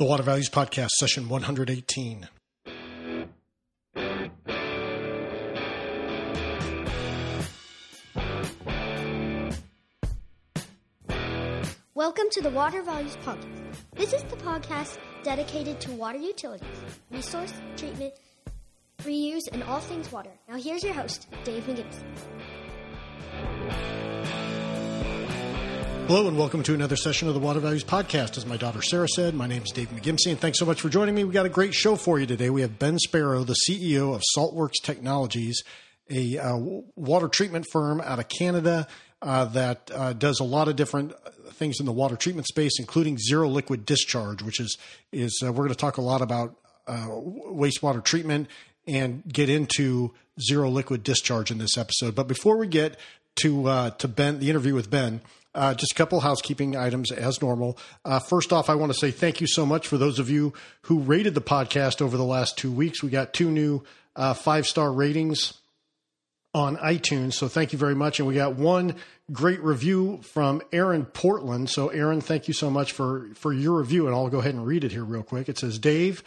The Water Values Podcast, session 118. Welcome to the Water Values Podcast. This is the podcast dedicated to water utilities, resource treatment, reuse, and all things water. Now, here's your host, Dave McGimpsey. Hello and welcome to another session of the Water Values Podcast. As my daughter Sarah said, my name is Dave McGimpsey, and thanks so much for joining me. We got a great show for you today. We have Ben Sparrow, the CEO of Saltworks Technologies, a uh, water treatment firm out of Canada uh, that uh, does a lot of different things in the water treatment space, including zero liquid discharge, which is is uh, we're going to talk a lot about uh, wastewater treatment and get into zero liquid discharge in this episode. But before we get to uh, to Ben, the interview with Ben. Uh, just a couple housekeeping items as normal. Uh, first off, I want to say thank you so much for those of you who rated the podcast over the last two weeks. We got two new uh, five star ratings on iTunes, so thank you very much. And we got one great review from Aaron Portland. So, Aaron, thank you so much for for your review, and I'll go ahead and read it here real quick. It says, Dave.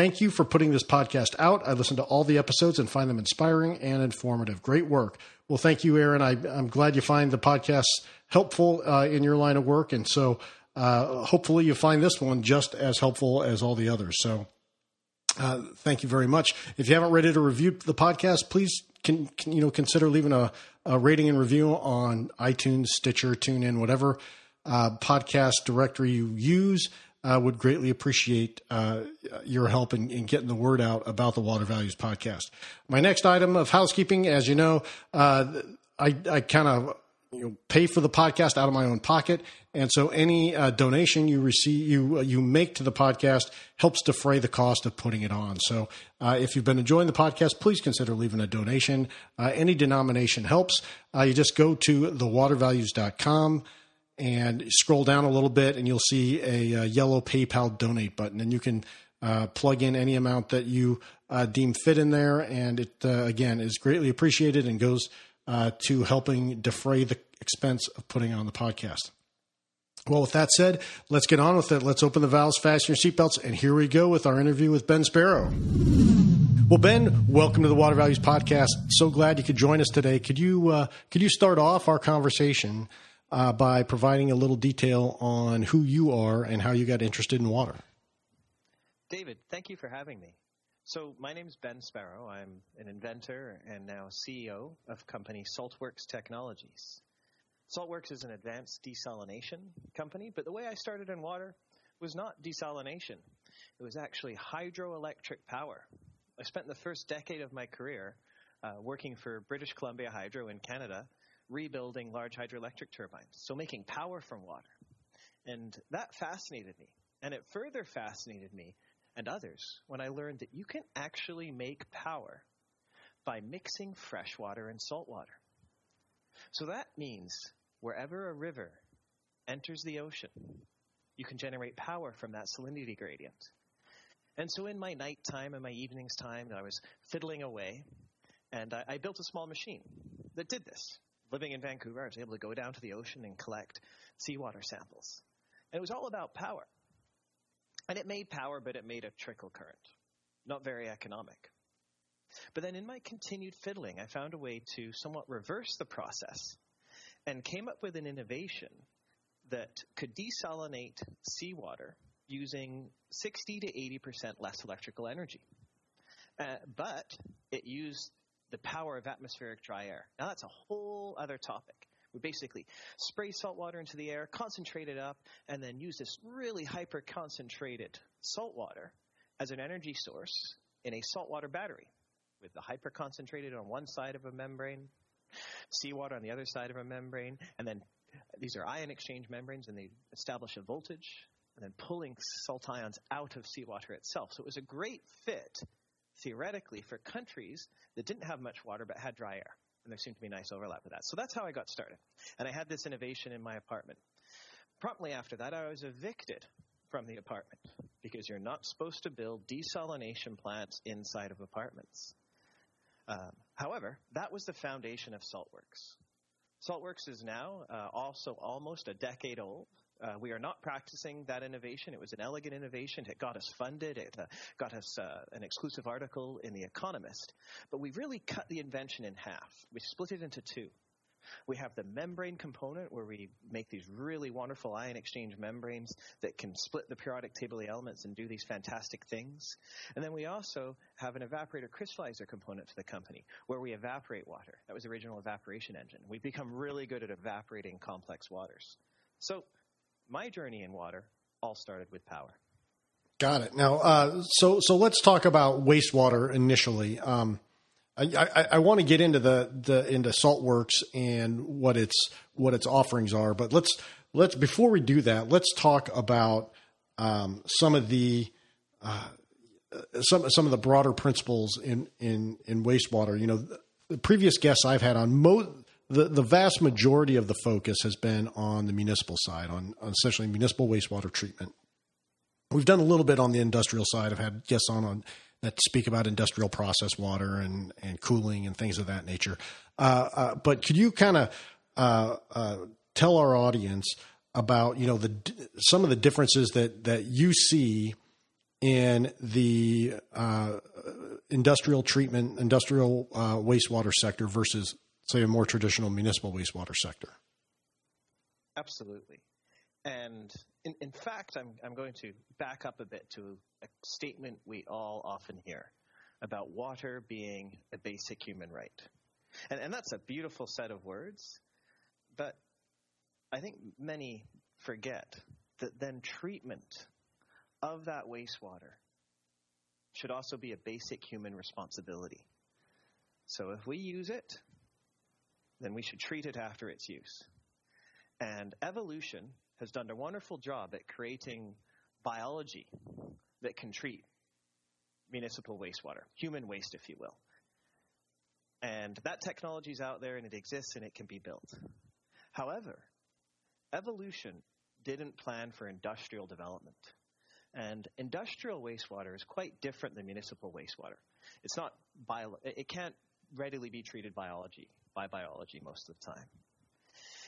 Thank you for putting this podcast out. I listen to all the episodes and find them inspiring and informative. Great work. Well, thank you, Aaron. I, am glad you find the podcast helpful uh, in your line of work. And so uh, hopefully you find this one just as helpful as all the others. So uh, thank you very much. If you haven't rated or reviewed the podcast, please can, can you know consider leaving a, a, rating and review on iTunes, Stitcher, TuneIn, whatever uh, podcast directory you use. Uh, would greatly appreciate uh, your help in, in, getting the word out about the Water Values podcast. My next item of housekeeping, as you know, uh, I, I kind of you know, pay for the podcast out of my own pocket, and so any uh, donation you receive, you uh, you make to the podcast helps defray the cost of putting it on. So, uh, if you've been enjoying the podcast, please consider leaving a donation. Uh, any denomination helps. You just go to thewatervalues.com and scroll down a little bit, and you'll see a, a yellow PayPal donate button, and you can uh, plug in any amount that you uh, deem fit in there, and it uh, again is greatly appreciated and goes uh, to helping defray the expense of putting on the podcast. Well, with that said, let's get on with it. Let's open the valves, fasten your seatbelts, and here we go with our interview with Ben Sparrow. Well, Ben, welcome to the Water Values Podcast. So glad you could join us today. Could you uh, could you start off our conversation uh, by providing a little detail on who you are and how you got interested in water. David, thank you for having me. So, my name is Ben Sparrow. I'm an inventor and now CEO of company Saltworks Technologies. Saltworks is an advanced desalination company, but the way I started in water was not desalination. It was actually hydroelectric power. I spent the first decade of my career uh, working for British Columbia Hydro in Canada rebuilding large hydroelectric turbines, so making power from water. And that fascinated me. And it further fascinated me and others when I learned that you can actually make power by mixing fresh water and salt water. So that means wherever a river enters the ocean, you can generate power from that salinity gradient. And so in my nighttime and my evenings time, I was fiddling away, and I, I built a small machine that did this living in Vancouver, I was able to go down to the ocean and collect seawater samples. And it was all about power. And it made power, but it made a trickle current. Not very economic. But then in my continued fiddling, I found a way to somewhat reverse the process and came up with an innovation that could desalinate seawater using 60 to 80% less electrical energy. Uh, but it used the power of atmospheric dry air. Now that's a whole other topic. We basically spray salt water into the air, concentrate it up, and then use this really hyper concentrated salt water as an energy source in a saltwater battery with the hyper concentrated on one side of a membrane, seawater on the other side of a membrane, and then these are ion exchange membranes and they establish a voltage and then pulling salt ions out of seawater itself. So it was a great fit theoretically for countries that didn't have much water but had dry air. And there seemed to be nice overlap with that. So that's how I got started. And I had this innovation in my apartment. Promptly after that, I was evicted from the apartment because you're not supposed to build desalination plants inside of apartments. Um, however, that was the foundation of Saltworks. Saltworks is now uh, also almost a decade old. Uh, we are not practicing that innovation. It was an elegant innovation. It got us funded. It uh, got us uh, an exclusive article in The Economist. But we really cut the invention in half. We split it into two. We have the membrane component where we make these really wonderful ion exchange membranes that can split the periodic table of elements and do these fantastic things. And then we also have an evaporator crystallizer component to the company where we evaporate water. That was the original evaporation engine. We've become really good at evaporating complex waters. So my journey in water all started with power. Got it. Now, uh, so so let's talk about wastewater initially. Um, I, I, I want to get into the, the into Saltworks and what its what its offerings are, but let's let's before we do that, let's talk about um, some of the uh, some some of the broader principles in in in wastewater. You know, the previous guests I've had on mo- the the vast majority of the focus has been on the municipal side, on, on essentially municipal wastewater treatment. We've done a little bit on the industrial side. I've had guests on on that speak about industrial process water and, and cooling and things of that nature. Uh, uh, but could you kind of uh, uh, tell our audience about you know the some of the differences that that you see in the uh, industrial treatment, industrial uh, wastewater sector versus say a more traditional municipal wastewater sector? Absolutely. And in, in fact, I'm, I'm going to back up a bit to a statement we all often hear about water being a basic human right. And, and that's a beautiful set of words, but I think many forget that then treatment of that wastewater should also be a basic human responsibility. So if we use it, then we should treat it after its use. And evolution has done a wonderful job at creating biology that can treat municipal wastewater, human waste, if you will. And that technology is out there and it exists and it can be built. However, evolution didn't plan for industrial development. And industrial wastewater is quite different than municipal wastewater. It's not bio, it can't readily be treated biology biology most of the time.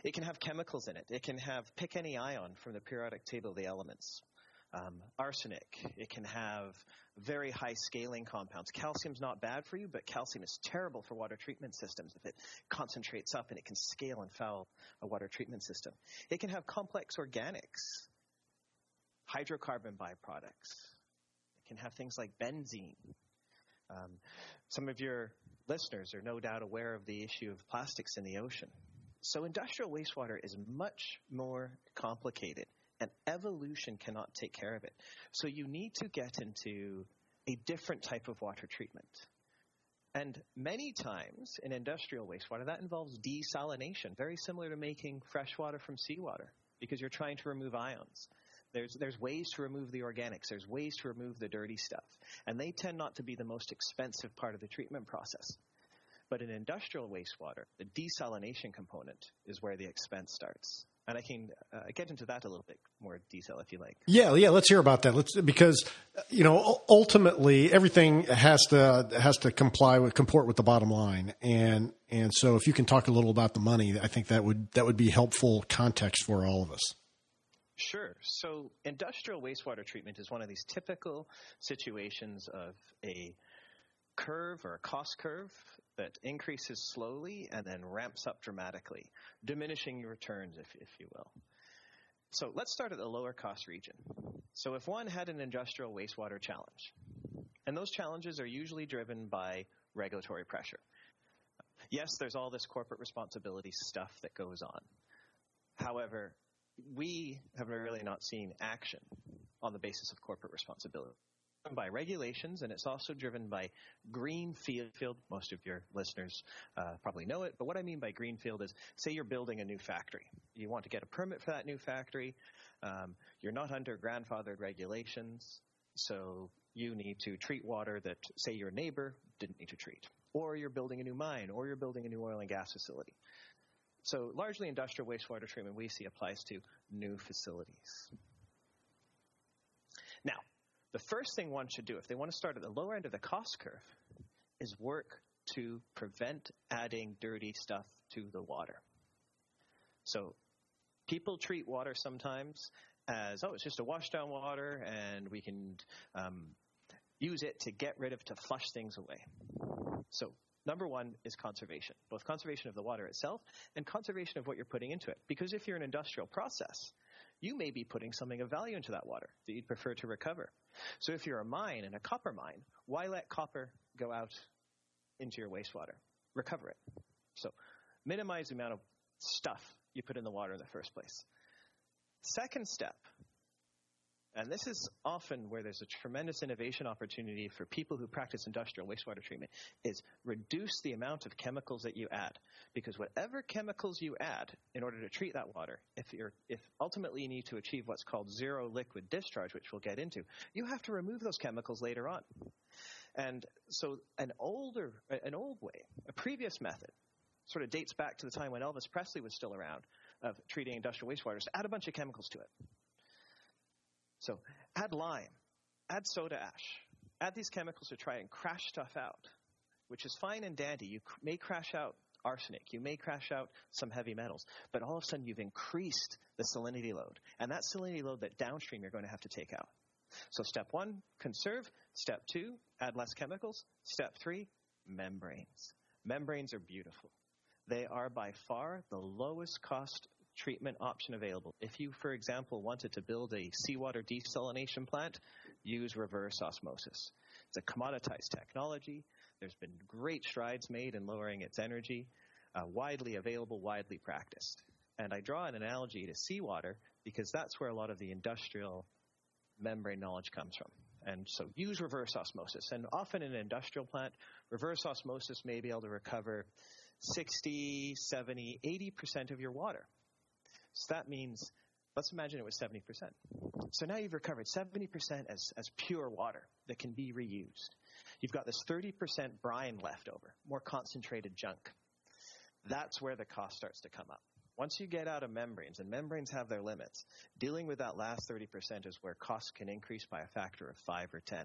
It can have chemicals in it. It can have pick any ion from the periodic table of the elements. Um, arsenic. It can have very high scaling compounds. Calcium's not bad for you, but calcium is terrible for water treatment systems if it concentrates up and it can scale and foul a water treatment system. It can have complex organics, hydrocarbon byproducts. It can have things like benzene. Um, some of your listeners are no doubt aware of the issue of plastics in the ocean. So industrial wastewater is much more complicated and evolution cannot take care of it. So you need to get into a different type of water treatment. And many times in industrial wastewater, that involves desalination, very similar to making fresh water from seawater, because you're trying to remove ions. There's, there's ways to remove the organics. There's ways to remove the dirty stuff. And they tend not to be the most expensive part of the treatment process. But in industrial wastewater, the desalination component is where the expense starts. And I can uh, get into that a little bit more detail if you like. Yeah, yeah. Let's hear about that. Let's because you know ultimately everything has to has to comply with comport with the bottom line, and and so if you can talk a little about the money, I think that would that would be helpful context for all of us. Sure. So industrial wastewater treatment is one of these typical situations of a curve or a cost curve that increases slowly and then ramps up dramatically, diminishing returns, if, if you will. So let's start at the lower cost region. So if one had an industrial wastewater challenge, and those challenges are usually driven by regulatory pressure. Yes, there's all this corporate responsibility stuff that goes on. However, we have really not seen action on the basis of corporate responsibility by regulations and it's also driven by greenfield. Most of your listeners uh, probably know it, but what I mean by greenfield is say you're building a new factory. You want to get a permit for that new factory. Um, you're not under grandfathered regulations, so you need to treat water that, say, your neighbor didn't need to treat. Or you're building a new mine, or you're building a new oil and gas facility. So largely industrial wastewater treatment we see applies to new facilities. Now, the first thing one should do if they want to start at the lower end of the cost curve is work to prevent adding dirty stuff to the water. So People treat water sometimes as, oh, it's just a washdown water and we can um, use it to get rid of, to flush things away. So number one is conservation, both conservation of the water itself and conservation of what you're putting into it. Because if you're an industrial process, you may be putting something of value into that water that you'd prefer to recover. So if you're a mine and a copper mine, why let copper go out into your wastewater? Recover it. So minimize the amount of stuff you put in the water in the first place. Second step, and this is often where there's a tremendous innovation opportunity for people who practice industrial wastewater treatment, is reduce the amount of chemicals that you add. Because whatever chemicals you add in order to treat that water, if you're, if ultimately you need to achieve what's called zero liquid discharge, which we'll get into, you have to remove those chemicals later on. And so an older, an old way, a previous method, sort of dates back to the time when Elvis Presley was still around of treating industrial wastewater, is add a bunch of chemicals to it. So add lime, add soda ash, add these chemicals to try and crash stuff out, which is fine and dandy. You may crash out arsenic, you may crash out some heavy metals, but all of a sudden you've increased the salinity load. And that salinity load that downstream you're going to have to take out. So step one, conserve. Step two, add less chemicals. Step three, membranes. Membranes are beautiful. They are by far the lowest cost treatment option available. If you, for example, wanted to build a seawater desalination plant, use reverse osmosis. It's a commoditized technology. There's been great strides made in lowering its energy, uh, widely available, widely practiced. And I draw an analogy to seawater because that's where a lot of the industrial membrane knowledge comes from. And so use reverse osmosis. And often in an industrial plant, reverse osmosis may be able to recover 60, 70, 80% of your water. So that means, let's imagine it was 70%. So now you've recovered 70% as, as pure water that can be reused. You've got this 30% brine left over, more concentrated junk. That's where the cost starts to come up. Once you get out of membranes, and membranes have their limits, dealing with that last 30% is where costs can increase by a factor of 5 or 10.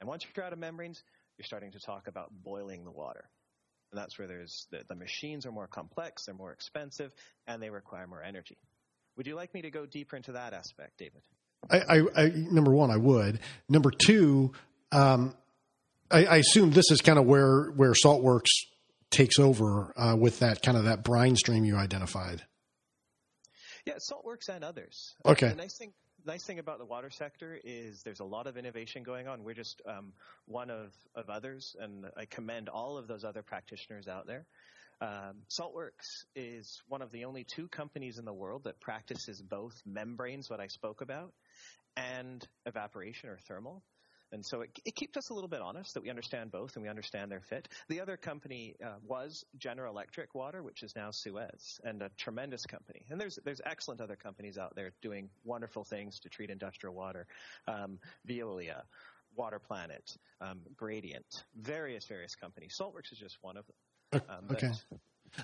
And once you're out of membranes, you're starting to talk about boiling the water. And that's where there's the, the machines are more complex, they're more expensive, and they require more energy. Would you like me to go deeper into that aspect, David? I, I, I number one, I would. Number two, um, I, I, assume this is kind of where where SaltWorks takes over uh, with that kind of that brine stream you identified. Yeah, SaltWorks and others. Okay. The nice thing nice thing about the water sector is there's a lot of innovation going on. We're just um, one of, of others, and I commend all of those other practitioners out there. Um, Saltworks is one of the only two companies in the world that practices both membranes, what I spoke about, and evaporation or thermal. And so it, it, keeps us a little bit honest that we understand both and we understand their fit. The other company uh, was General Electric Water, which is now Suez, and a tremendous company. And there's there's excellent other companies out there doing wonderful things to treat industrial water. Um, Veolia, Water Planet, um, Gradient, various various companies. Saltworks is just one of them. Um, okay.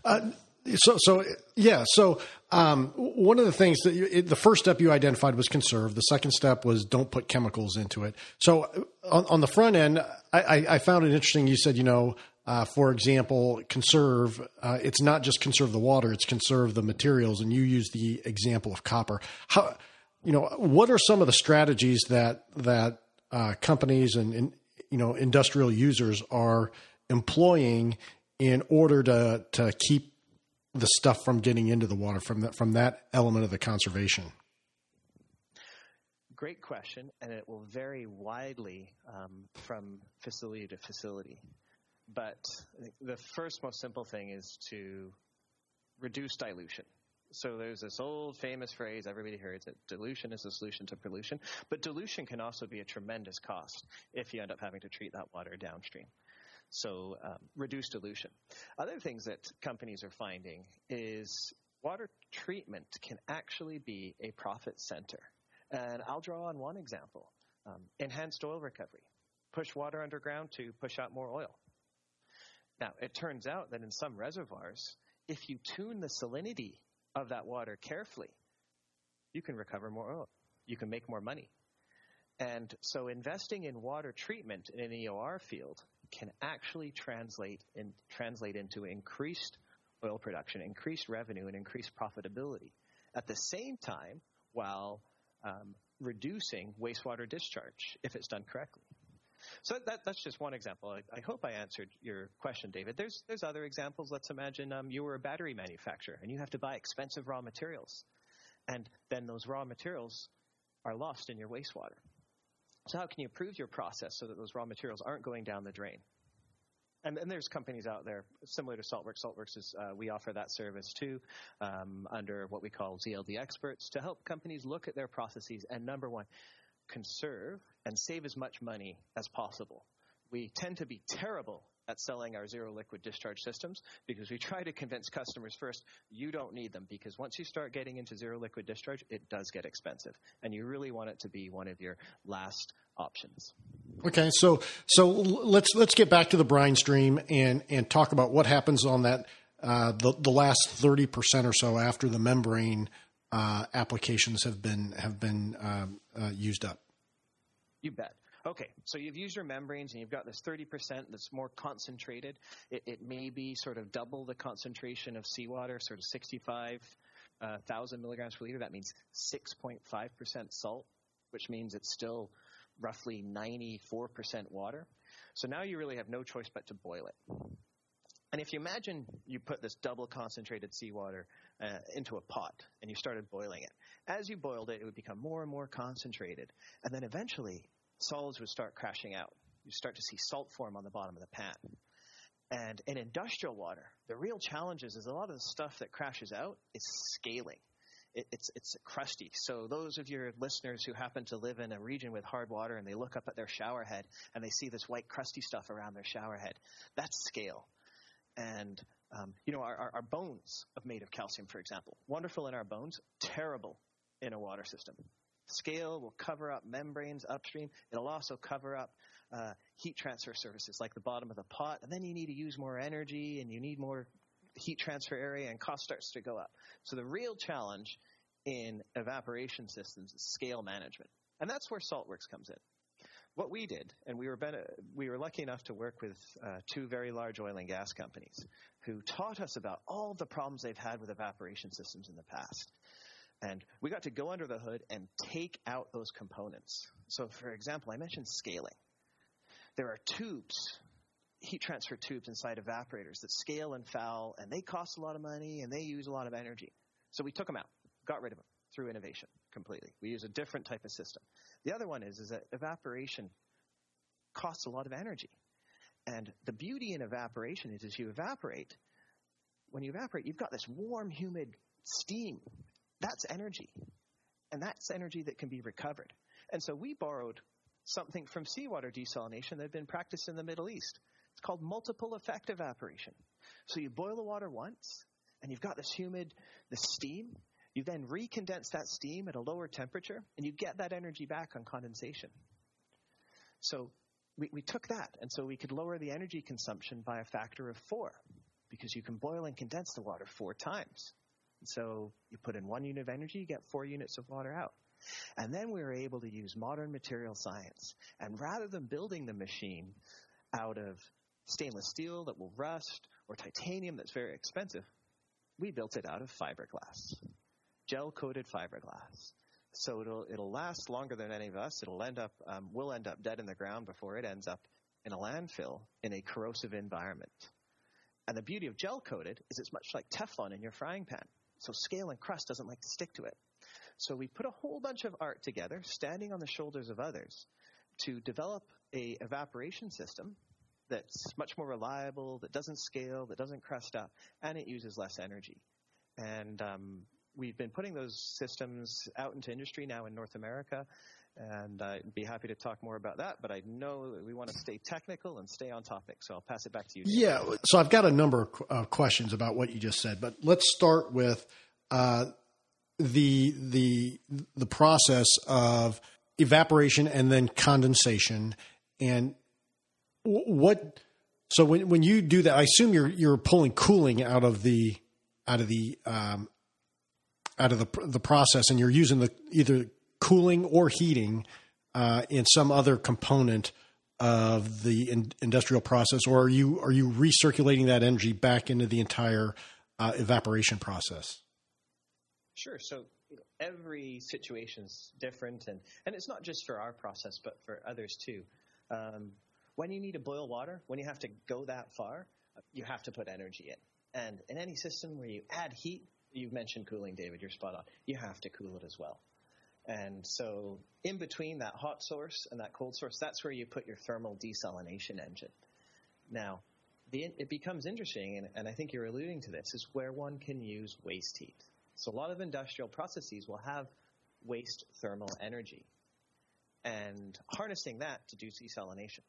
Uh, so, so yeah. So, um, one of the things that you, it, the first step you identified was conserve. The second step was don't put chemicals into it. So, uh, on, on the front end, I, I, I, found it interesting. You said, you know, uh, for example, conserve. Uh, it's not just conserve the water; it's conserve the materials. And you use the example of copper. How, you know, what are some of the strategies that that uh, companies and, and you know industrial users are employing in order to to keep the stuff from getting into the water from that from that element of the conservation? Great question, and it will vary widely um, from facility to facility. But the first most simple thing is to reduce dilution. So there's this old famous phrase everybody hears that dilution is the solution to pollution, but dilution can also be a tremendous cost if you end up having to treat that water downstream. So um, reduce dilution. Other things that companies are finding is water treatment can actually be a profit center. And I'll draw on one example. Um, enhanced oil recovery. Push water underground to push out more oil. Now, it turns out that in some reservoirs, if you tune the salinity of that water carefully, you can recover more oil. You can make more money. And so investing in water treatment in an EOR field can actually translate in, translate into increased oil production, increased revenue, and increased profitability. at the same time while um, reducing wastewater discharge if it's done correctly. So that, that's just one example. I, I, hope I answered your question, David. There's, there's other examples. Let's imagine um, you were a battery manufacturer and you have to buy expensive raw materials. And then those raw materials are lost in your wastewater. So how can you improve your process so that those raw materials aren't going down the drain? And, and there's companies out there similar to Saltworks. Saltworks is uh, we offer that service too um, under what we call ZLD experts to help companies look at their processes and number one, conserve and save as much money as possible. We tend to be terrible at selling our zero liquid discharge systems because we try to convince customers first you don't need them because once you start getting into zero liquid discharge it does get expensive. And you really want it to be one of your last options. Okay so so let's let's get back to the brine stream and and talk about what happens on that uh, the the last 30% or so after the membrane uh, applications have been have been um, uh, used up. You bet Okay, so you've used your membranes and you've got this 30% that's more concentrated. It, it may be sort of double the concentration of seawater, sort of 65,000 uh, milligrams per liter. That means 6.5% salt, which means it's still roughly 94% water. So now you really have no choice but to boil it. And if you imagine you put this double concentrated seawater uh, into a pot and you started boiling it, as you boiled it, it would become more and more concentrated. And then eventually solids would start crashing out. You start to see salt form on the bottom of the pan. And in industrial water, the real challenge is, is a lot of the stuff that crashes out is scaling. It, it's, it's crusty. So those of your listeners who happen to live in a region with hard water and they look up at their shower head and they see this white crusty stuff around their shower head, that's scale. And um, you know, our, our, our bones are made of calcium, for example. Wonderful in our bones, terrible in a water system. Scale will cover up membranes upstream. It'll also cover up uh, heat transfer surfaces like the bottom of the pot. And then you need to use more energy and you need more heat transfer area and cost starts to go up. So the real challenge in evaporation systems is scale management. And that's where Saltworks comes in. What we did, and we were, we were lucky enough to work with uh, two very large oil and gas companies who taught us about all the problems they've had with evaporation systems in the past. And we got to go under the hood and take out those components. So, for example, I mentioned scaling. There are tubes, heat transfer tubes inside evaporators that scale and foul, and they cost a lot of money and they use a lot of energy. So we took them out, got rid of them through innovation completely. We use a different type of system. The other one is, is that evaporation costs a lot of energy. And the beauty in evaporation is as you evaporate, when you evaporate, you've got this warm, humid steam that's energy. And that's energy that can be recovered. And so we borrowed something from seawater desalination that had been practiced in the Middle East. It's called multiple effect evaporation. So you boil the water once, and you've got this humid, this steam. You then recondense that steam at a lower temperature, and you get that energy back on condensation. So we, we took that, and so we could lower the energy consumption by a factor of four, because you can boil and condense the water four times. So you put in one unit of energy, you get four units of water out. And then we were able to use modern material science. And rather than building the machine out of stainless steel that will rust or titanium that's very expensive, we built it out of fiberglass, gel coated fiberglass. So it'll it'll last longer than any of us. It'll end up um, we'll end up dead in the ground before it ends up in a landfill in a corrosive environment. And the beauty of gel coated is it's much like Teflon in your frying pan. So scale and crust doesn't like to stick to it. So we put a whole bunch of art together, standing on the shoulders of others, to develop a evaporation system that's much more reliable, that doesn't scale, that doesn't crust up, and it uses less energy. And um, we've been putting those systems out into industry now in North America, and I'd be happy to talk more about that. But I know we want to stay technical and stay on topic, so I'll pass it back to you. Yeah, so I've got a number of uh, questions about what you just said, but let's start with uh, the the the process of evaporation and then condensation, and what. So when when you do that, I assume you're you're pulling cooling out of the out of the um, out of the the process, and you're using the either cooling or heating uh, in some other component of the in- industrial process, or are you are you recirculating that energy back into the entire uh, evaporation process? Sure. So you know, every different, and, and it's not just for our process, but for others too. Um, when you need to boil water, when you have to go that far, you have to put energy in. And in any system where you add heat, you've mentioned cooling, David, you're spot on. You have to cool it as well. And so in between that hot source and that cold source, that's where you put your thermal desalination engine. Now, the, it becomes interesting, and, and I think you're alluding to this, is where one can use waste heat. So a lot of industrial processes will have waste thermal energy and harnessing that to do desalination.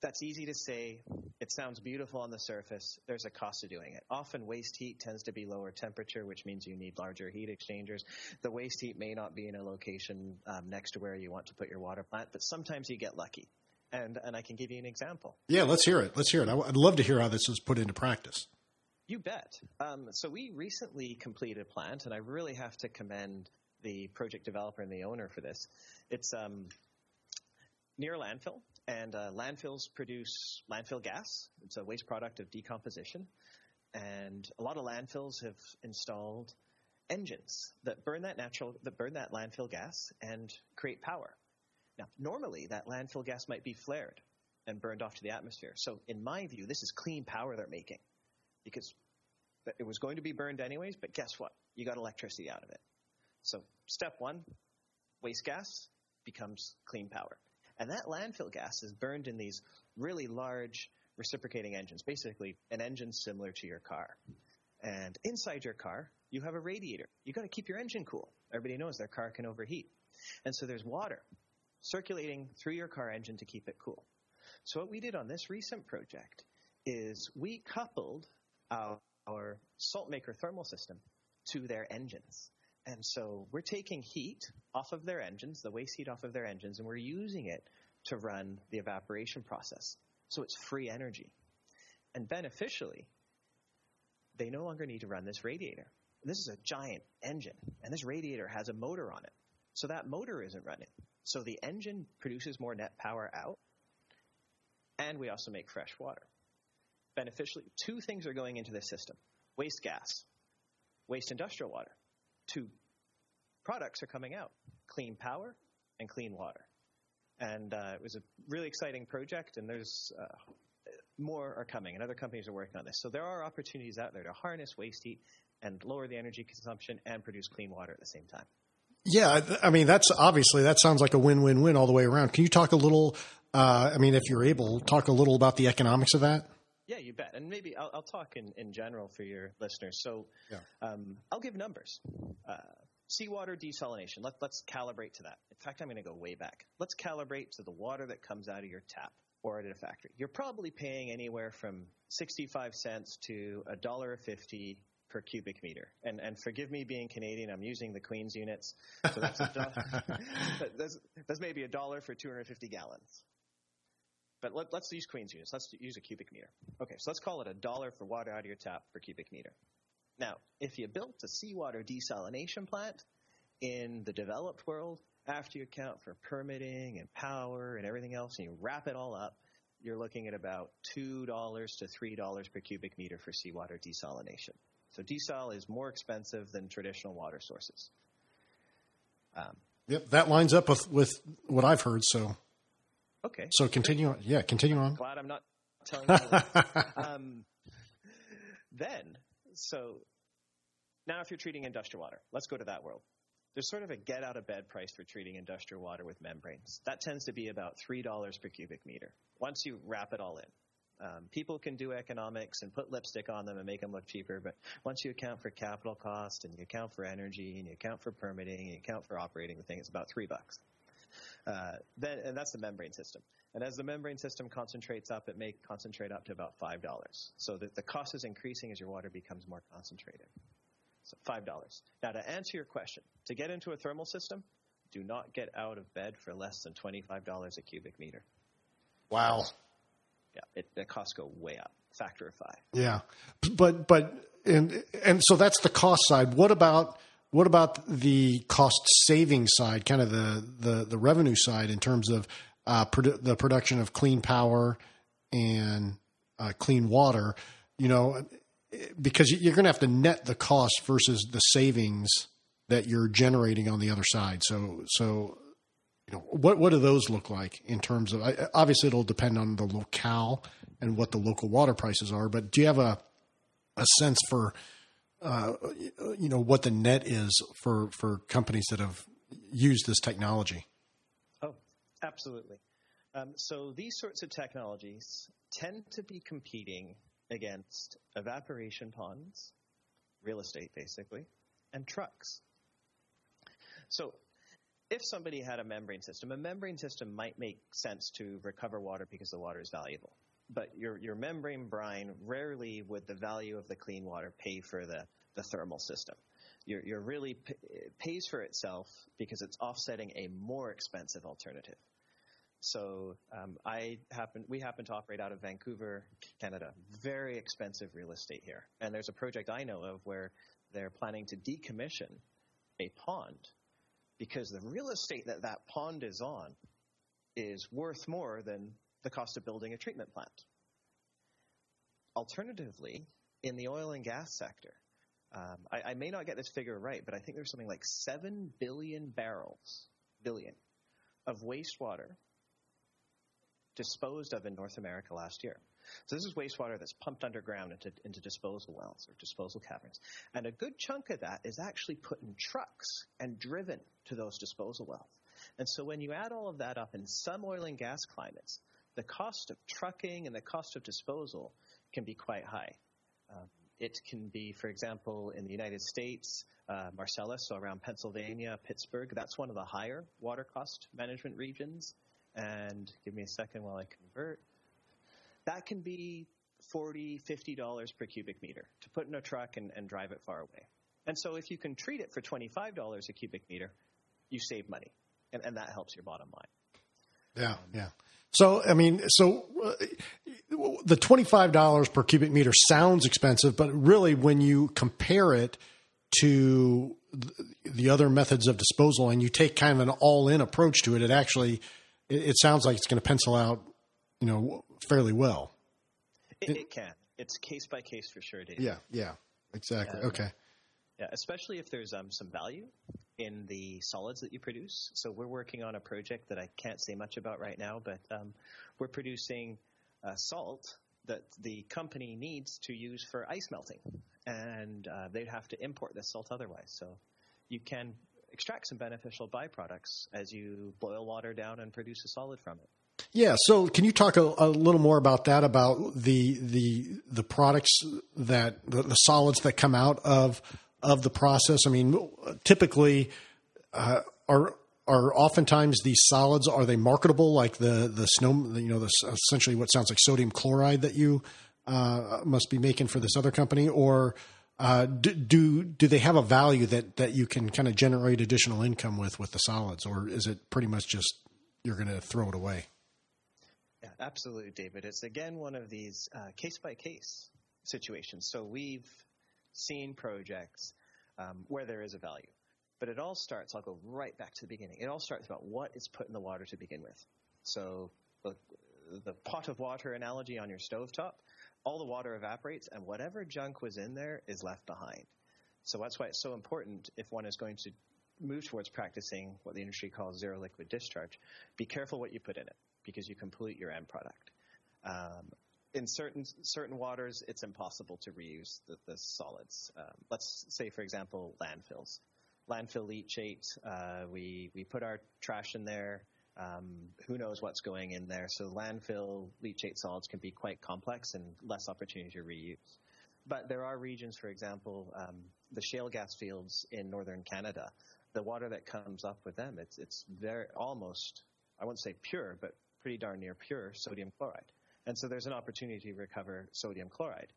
That's easy to say. It sounds beautiful on the surface. There's a cost to doing it. Often waste heat tends to be lower temperature, which means you need larger heat exchangers. The waste heat may not be in a location um, next to where you want to put your water plant, but sometimes you get lucky. And, and I can give you an example. Yeah, let's hear it. Let's hear it. I'd love to hear how this is put into practice. You bet. Um, so we recently completed a plant, and I really have to commend the project developer and the owner for this. It's um, near a landfill, and uh, landfills produce landfill gas. It's a waste product of decomposition. And a lot of landfills have installed engines that burn that natural, that burn that landfill gas and create power. Now, normally that landfill gas might be flared and burned off to the atmosphere. So in my view, this is clean power they're making because it was going to be burned anyways, but guess what? You got electricity out of it. So step one, waste gas becomes clean power. And that landfill gas is burned in these really large reciprocating engines, basically an engine similar to your car. And inside your car, you have a radiator. You've got to keep your engine cool. Everybody knows their car can overheat. And so there's water circulating through your car engine to keep it cool. So what we did on this recent project is we coupled our, our SaltMaker thermal system to their engines. And so we're taking heat off of their engines, the waste heat off of their engines, and we're using it to run the evaporation process. So it's free energy. And beneficially, they no longer need to run this radiator. This is a giant engine, and this radiator has a motor on it. So that motor isn't running. So the engine produces more net power out, and we also make fresh water. Beneficially, two things are going into this system waste gas, waste industrial water. Two products are coming out clean power and clean water. And uh, it was a really exciting project, and there's uh, more are coming, and other companies are working on this. So there are opportunities out there to harness waste heat and lower the energy consumption and produce clean water at the same time. Yeah, I mean that's obviously that sounds like a win-win-win all the way around. Can you talk a little? Uh, I mean, if you're able, talk a little about the economics of that. Yeah, you bet. And maybe I'll, I'll talk in, in general for your listeners. So yeah. um, I'll give numbers. Uh, seawater desalination. Let, let's calibrate to that. In fact, I'm going to go way back. Let's calibrate to the water that comes out of your tap or at a factory. You're probably paying anywhere from 65 cents to a dollar fifty per cubic meter. And, and forgive me being Canadian, I'm using the Queen's units. So that's, a that's, that's maybe a dollar for 250 gallons. But let, us use Queen's units. Let's use a cubic meter. Okay, so let's call it a dollar for water out of your tap per cubic meter. Now, if you built a seawater desalination plant in the developed world, after you account for permitting and power and everything else, and you wrap it all up, you're looking at about $2 to $3 per cubic meter for seawater desalination. So desal is more expensive than traditional water sources. Um, yep, that lines up with, with what I've heard. So, okay. So continue on. Yeah, continue on. Glad I'm not telling you. um, then, so now if you're treating industrial water, let's go to that world. There's sort of a get out of bed price for treating industrial water with membranes. That tends to be about $3 per cubic meter once you wrap it all in. Um, people can do economics and put lipstick on them and make them look cheaper, but once you account for capital cost and you account for energy and you account for permitting and you account for operating the thing, it's about three bucks. Uh, then, and that's the membrane system. And as the membrane system concentrates up, it may concentrate up to about five dollars. So that the cost is increasing as your water becomes more concentrated. So five dollars. Now, to answer your question, to get into a thermal system, do not get out of bed for less than twenty-five dollars a cubic meter. Wow yeah, it, the costs go way up, factor of five. Yeah, but but and and so that's the cost side. What about what about the cost saving side, kind of the the the revenue side in terms of uh, produ- the production of clean power and uh, clean water? You know, because you're going to have to net the cost versus the savings that you're generating on the other side. So, so you know, what what do those look like in terms of? Obviously, it'll depend on the locale and what the local water prices are. But do you have a a sense for, uh, you know, what the net is for for companies that have used this technology? Oh, absolutely. Um, so these sorts of technologies tend to be competing against evaporation ponds, real estate basically, and trucks. So if somebody had a membrane system, a membrane system might make sense to recover water because the water is valuable. But your, your membrane brine, rarely would the value of the clean water pay for the, the thermal system. You're, you're really p- pays for itself because it's offsetting a more expensive alternative. So um, I happen, we happen to operate out of Vancouver, Canada. Very expensive real estate here, and there's a project I know of where they're planning to decommission a pond because the real estate that that pond is on is worth more than the cost of building a treatment plant. Alternatively, in the oil and gas sector, um, I, I, may not get this figure right, but I think there's something like 7 billion barrels, billion, of wastewater disposed of in North America last year. So this is wastewater that's pumped underground into, into disposal wells or disposal caverns. And a good chunk of that is actually put in trucks and driven to those disposal wells. And so when you add all of that up in some oil and gas climates, the cost of trucking and the cost of disposal can be quite high. Um, it can be, for example, in the United States, uh, Marcellus, so around Pennsylvania, Pittsburgh, that's one of the higher water cost management regions. And give me a second while I convert that can be 40 $50 per cubic meter to put in a truck and, and drive it far away. And so if you can treat it for $25 a cubic meter, you save money, and, and that helps your bottom line. Yeah, yeah. So, I mean, so uh, the $25 per cubic meter sounds expensive, but really when you compare it to the other methods of disposal and you take kind of an all in approach to it, it actually, it, sounds like it's going to pencil out, you know, fairly well. It, it can. It's case by case for sure, Dave. Yeah, yeah, exactly. okay. Yeah, especially if there's um, some value in the solids that you produce. So we're working on a project that I can't say much about right now, but um, we're producing uh, salt that the company needs to use for ice melting, and uh, they'd have to import this salt otherwise. So you can extract some beneficial byproducts as you boil water down and produce a solid from it. Yeah. So, can you talk a, a, little more about that? About the the the products that the, the, solids that come out of of the process. I mean, typically uh, are are oftentimes these solids are they marketable like the the snow you know the, essentially what sounds like sodium chloride that you uh, must be making for this other company or uh, do, do, do they have a value that that you can kind of generate additional income with with the solids or is it pretty much just you're going to throw it away yeah, absolutely, David. It's again one of these case by case situations. So we've seen projects um, where there is a value, but it all starts. I'll go right back to the beginning. It all starts about what is put in the water to begin with. So the, the pot of water analogy on your stovetop, all the water evaporates, and whatever junk was in there is left behind. So that's why it's so important if one is going to move towards practicing what the industry calls zero liquid discharge. Be careful what you put in it because you can pollute your end product. Um, in certain certain waters, it's impossible to reuse the, the solids. Um, let's say, for example, landfills. Landfill leachate, uh, we we put our trash in there. Um, who knows what's going in there? So landfill leachate solids can be quite complex and less opportunity to reuse. But there are regions, for example, um, the shale gas fields in northern Canada. The water that comes up with them, it's it's very almost I won't say pure, but pretty darn near pure sodium chloride. And so there's an opportunity to recover sodium chloride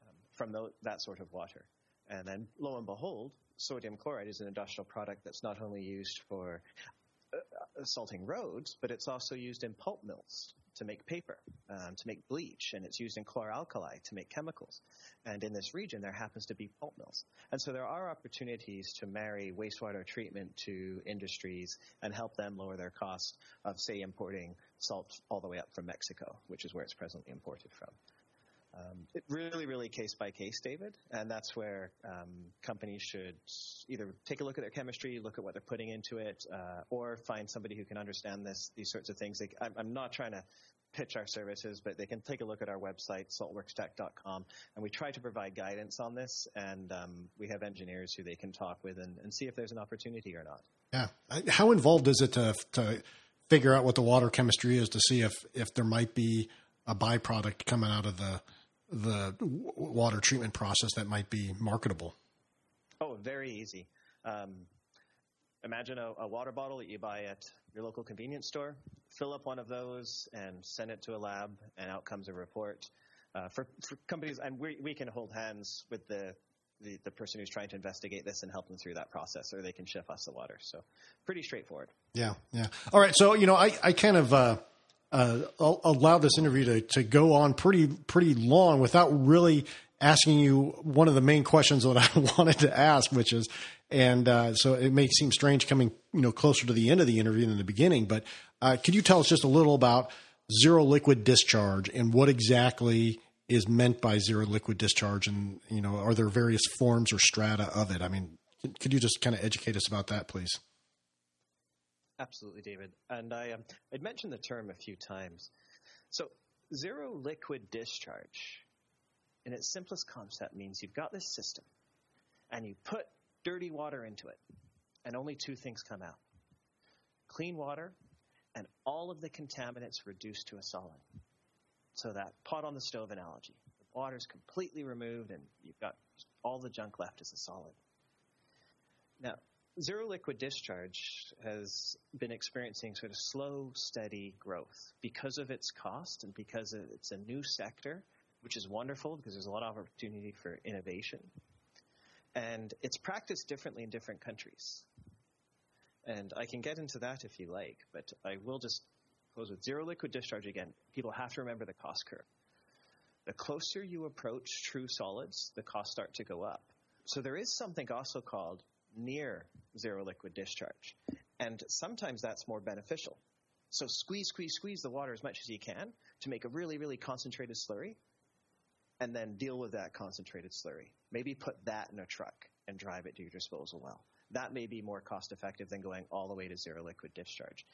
um, from the, that sort of water. And then lo and behold, sodium chloride is an industrial product that's not only used for uh, uh salting roads, but it's also used in pulp mills to make paper, um, to make bleach, and it's used in chloralkali to make chemicals. And in this region, there happens to be pulp mills. And so there are opportunities to marry wastewater treatment to industries and help them lower their cost of, say, importing salt all the way up from Mexico, which is where it's presently imported from. Um, it really, really case by case, David, and that's where um, companies should either take a look at their chemistry, look at what they're putting into it, uh, or find somebody who can understand this, these sorts of things. They, I'm, I'm not trying to pitch our services, but they can take a look at our website, saltworkstech.com, and we try to provide guidance on this, and um, we have engineers who they can talk with and, and, see if there's an opportunity or not. Yeah. How involved is it to, to figure out what the water chemistry is to see if, if there might be a byproduct coming out of the the water treatment process that might be marketable? Oh, very easy. Um, imagine a, a, water bottle that you buy at your local convenience store. Fill up one of those and send it to a lab, and out comes a report. Uh, for, for, companies, and we, we can hold hands with the, the, the person who's trying to investigate this and help them through that process, or they can ship us the water. So, pretty straightforward. Yeah, yeah. All right. So, you know, I, I kind of. Uh, uh, allowed this interview to, to go on pretty pretty long without really asking you one of the main questions that I wanted to ask, which is, and uh, so it may seem strange coming you know closer to the end of the interview than the beginning, but uh, could you tell us just a little about zero liquid discharge and what exactly is meant by zero liquid discharge, and you know are there various forms or strata of it? I mean, could you just kind of educate us about that, please? Absolutely, David. And I um, I'd mentioned the term a few times. So zero liquid discharge, in its simplest concept, means you've got this system, and you put dirty water into it, and only two things come out: clean water, and all of the contaminants reduced to a solid. So that pot on the stove analogy, the water's completely removed, and you've got all the junk left as a solid. Now, Zero liquid discharge has been experiencing sort of slow, steady growth because of its cost and because it's a new sector, which is wonderful because there's a lot of opportunity for innovation. And it's practiced differently in different countries. And I can get into that if you like, but I will just close with zero liquid discharge again. People have to remember the cost curve. The closer you approach true solids, the costs start to go up. So there is something also called near zero liquid discharge. And sometimes that's more beneficial. So squeeze, squeeze, squeeze the water as much as you can to make a really, really concentrated slurry and then deal with that concentrated slurry. Maybe put that in a truck and drive it to your disposal well. That may be more cost effective than going all the way to zero liquid discharge.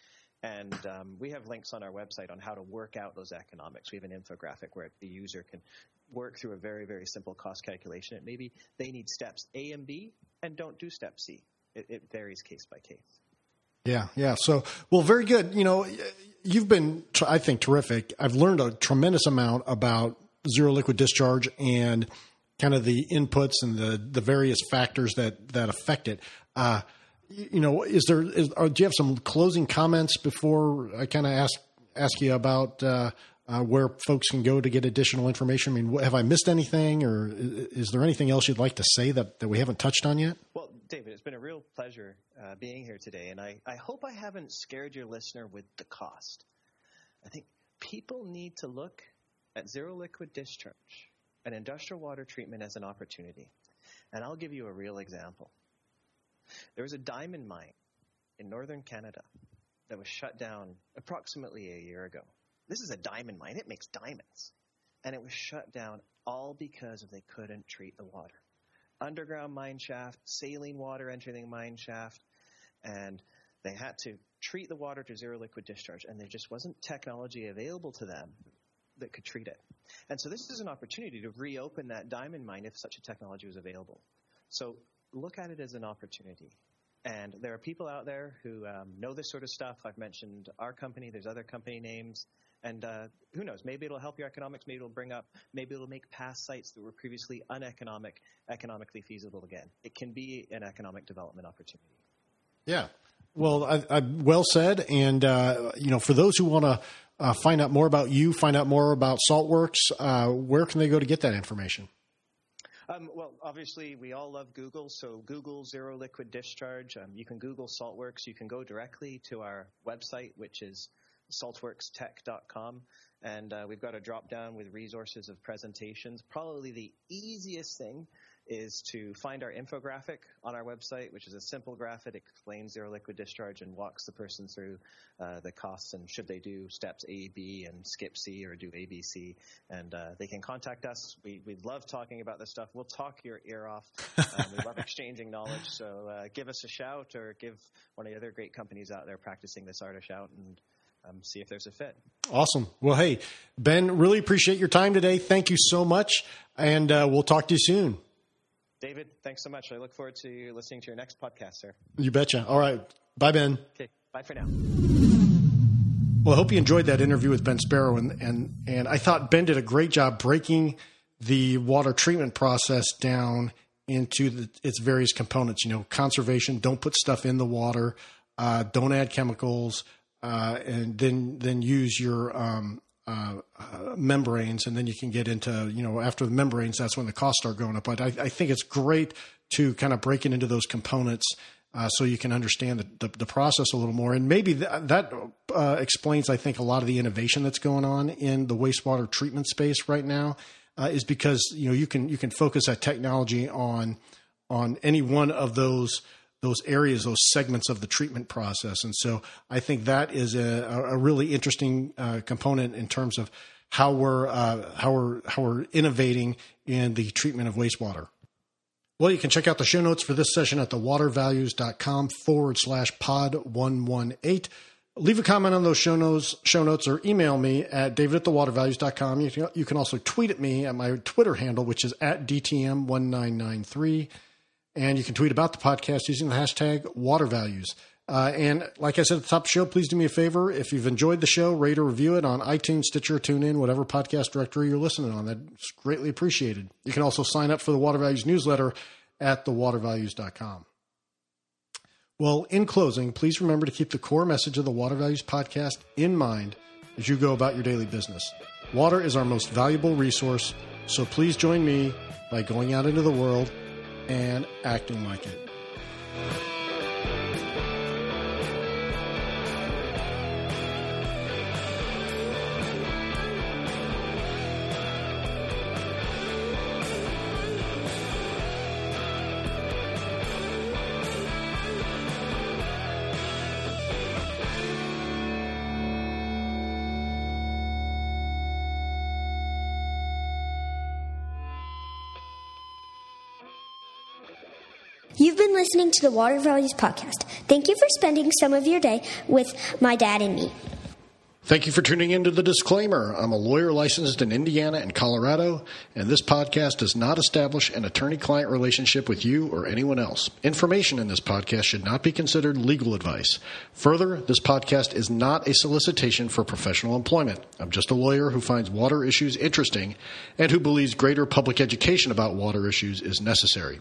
And um, we have links on our website on how to work out those economics. We have an infographic where the user can work through a very, very simple cost calculation. And maybe they need steps A and B and don't do step C. It, it varies case by case. Yeah, yeah. So, well, very good. You know, you've been, I think, terrific. I've learned a tremendous amount about zero liquid discharge and kind of the inputs and the the various factors that that affect it. Uh, you know, is there? Is, or do you have some closing comments before I kind of ask ask you about uh, uh, where folks can go to get additional information? I mean, have I missed anything, or is, there anything else you'd like to say that, that we haven't touched on yet? Well, David, it's been a real pleasure uh, being here today, and I, I hope I haven't scared your listener with the cost. I think people need to look at zero liquid discharge and industrial water treatment as an opportunity. And I'll give you a real example. There was a diamond mine in northern Canada that was shut down approximately a year ago. This is a diamond mine. It makes diamonds. And it was shut down all because they couldn't treat the water. Underground mine shaft, saline water entering the mine shaft, and they had to treat the water to zero liquid discharge, and there just wasn't technology available to them that could treat it. And so this is an opportunity to reopen that diamond mine if such a technology was available. So look at it as an opportunity. And there are people out there who um, know this sort of stuff. I've mentioned our company. There's other company names. And uh, who knows? Maybe it'll help your economics. Maybe it'll bring up. Maybe it'll make past sites that were previously uneconomic economically feasible again. It can be an economic development opportunity. Yeah. Well, I, I, well said. And uh, you know, for those who want to uh, find out more about you, find out more about Saltworks, uh, where can they go to get that information? Um, well, obviously, we all love Google, so Google Zero Liquid Discharge. Um, you can Google Saltworks. You can go directly to our website, which is saltworkstech.com, and uh, we've got a drop down with resources of presentations. Probably the easiest thing is to find our infographic on our website, which is a simple graphic. It explains zero liquid discharge and walks the person through uh, the costs and should they do steps A, B, and skip C or do A, B, C. And uh, they can contact us. We, we love talking about this stuff. We'll talk your ear off. Um, we love exchanging knowledge. So uh, give us a shout or give one of the other great companies out there practicing this art a shout and um, see if there's a fit. Awesome. Well, hey, Ben, really appreciate your time today. Thank you so much. And uh, we'll talk to you soon. David, thanks so much. I look forward to listening to your next podcast, sir. You betcha. All right. Bye, Ben. Okay. Bye for now. Well, I hope you enjoyed that interview with Ben Sparrow, and and and I thought Ben did a great job breaking the water treatment process down into the, its various components. You know, conservation. Don't put stuff in the water. Uh, don't add chemicals, uh, and then then use your um, uh, uh, membranes, and then you can get into you know after the membranes, that's when the costs start going up. But I, I think it's great to kind of break it into those components. Uh, so you can understand the, the, the, process a little more, and maybe th- that uh, explains, I think, a lot of the innovation that's going on in the wastewater treatment space right now. Uh, is because you know you can you can focus that technology on on any one of those those areas, those segments of the treatment process. And so I think that is a, a really interesting uh, component in terms of how we're uh, how we're how we're innovating in the treatment of wastewater. Well, you can check out the show notes for this session at thewatervalues.com forward slash pod 118. Leave a comment on those show notes, show notes or email me at david at thewatervalues.com. You can, you can also tweet at me at my Twitter handle, which is at DTM1993. And you can tweet about the podcast using the hashtag watervalues. Uh, and like I said at the top of the show, please do me a favor. If you've enjoyed the show, rate or review it on iTunes, Stitcher, TuneIn, whatever podcast directory you're listening on. That's greatly appreciated. You can also sign up for the Water Values newsletter at thewatervalues.com. Well, in closing, please remember to keep the core message of the Water Values podcast in mind as you go about your daily business. Water is our most valuable resource, so please join me by going out into the world and acting like it. Listening to the Water Values Podcast. Thank you for spending some of your day with my dad and me. Thank you for tuning in to the disclaimer. I'm a lawyer licensed in Indiana and Colorado, and this podcast does not establish an attorney client relationship with you or anyone else. Information in this podcast should not be considered legal advice. Further, this podcast is not a solicitation for professional employment. I'm just a lawyer who finds water issues interesting and who believes greater public education about water issues is necessary.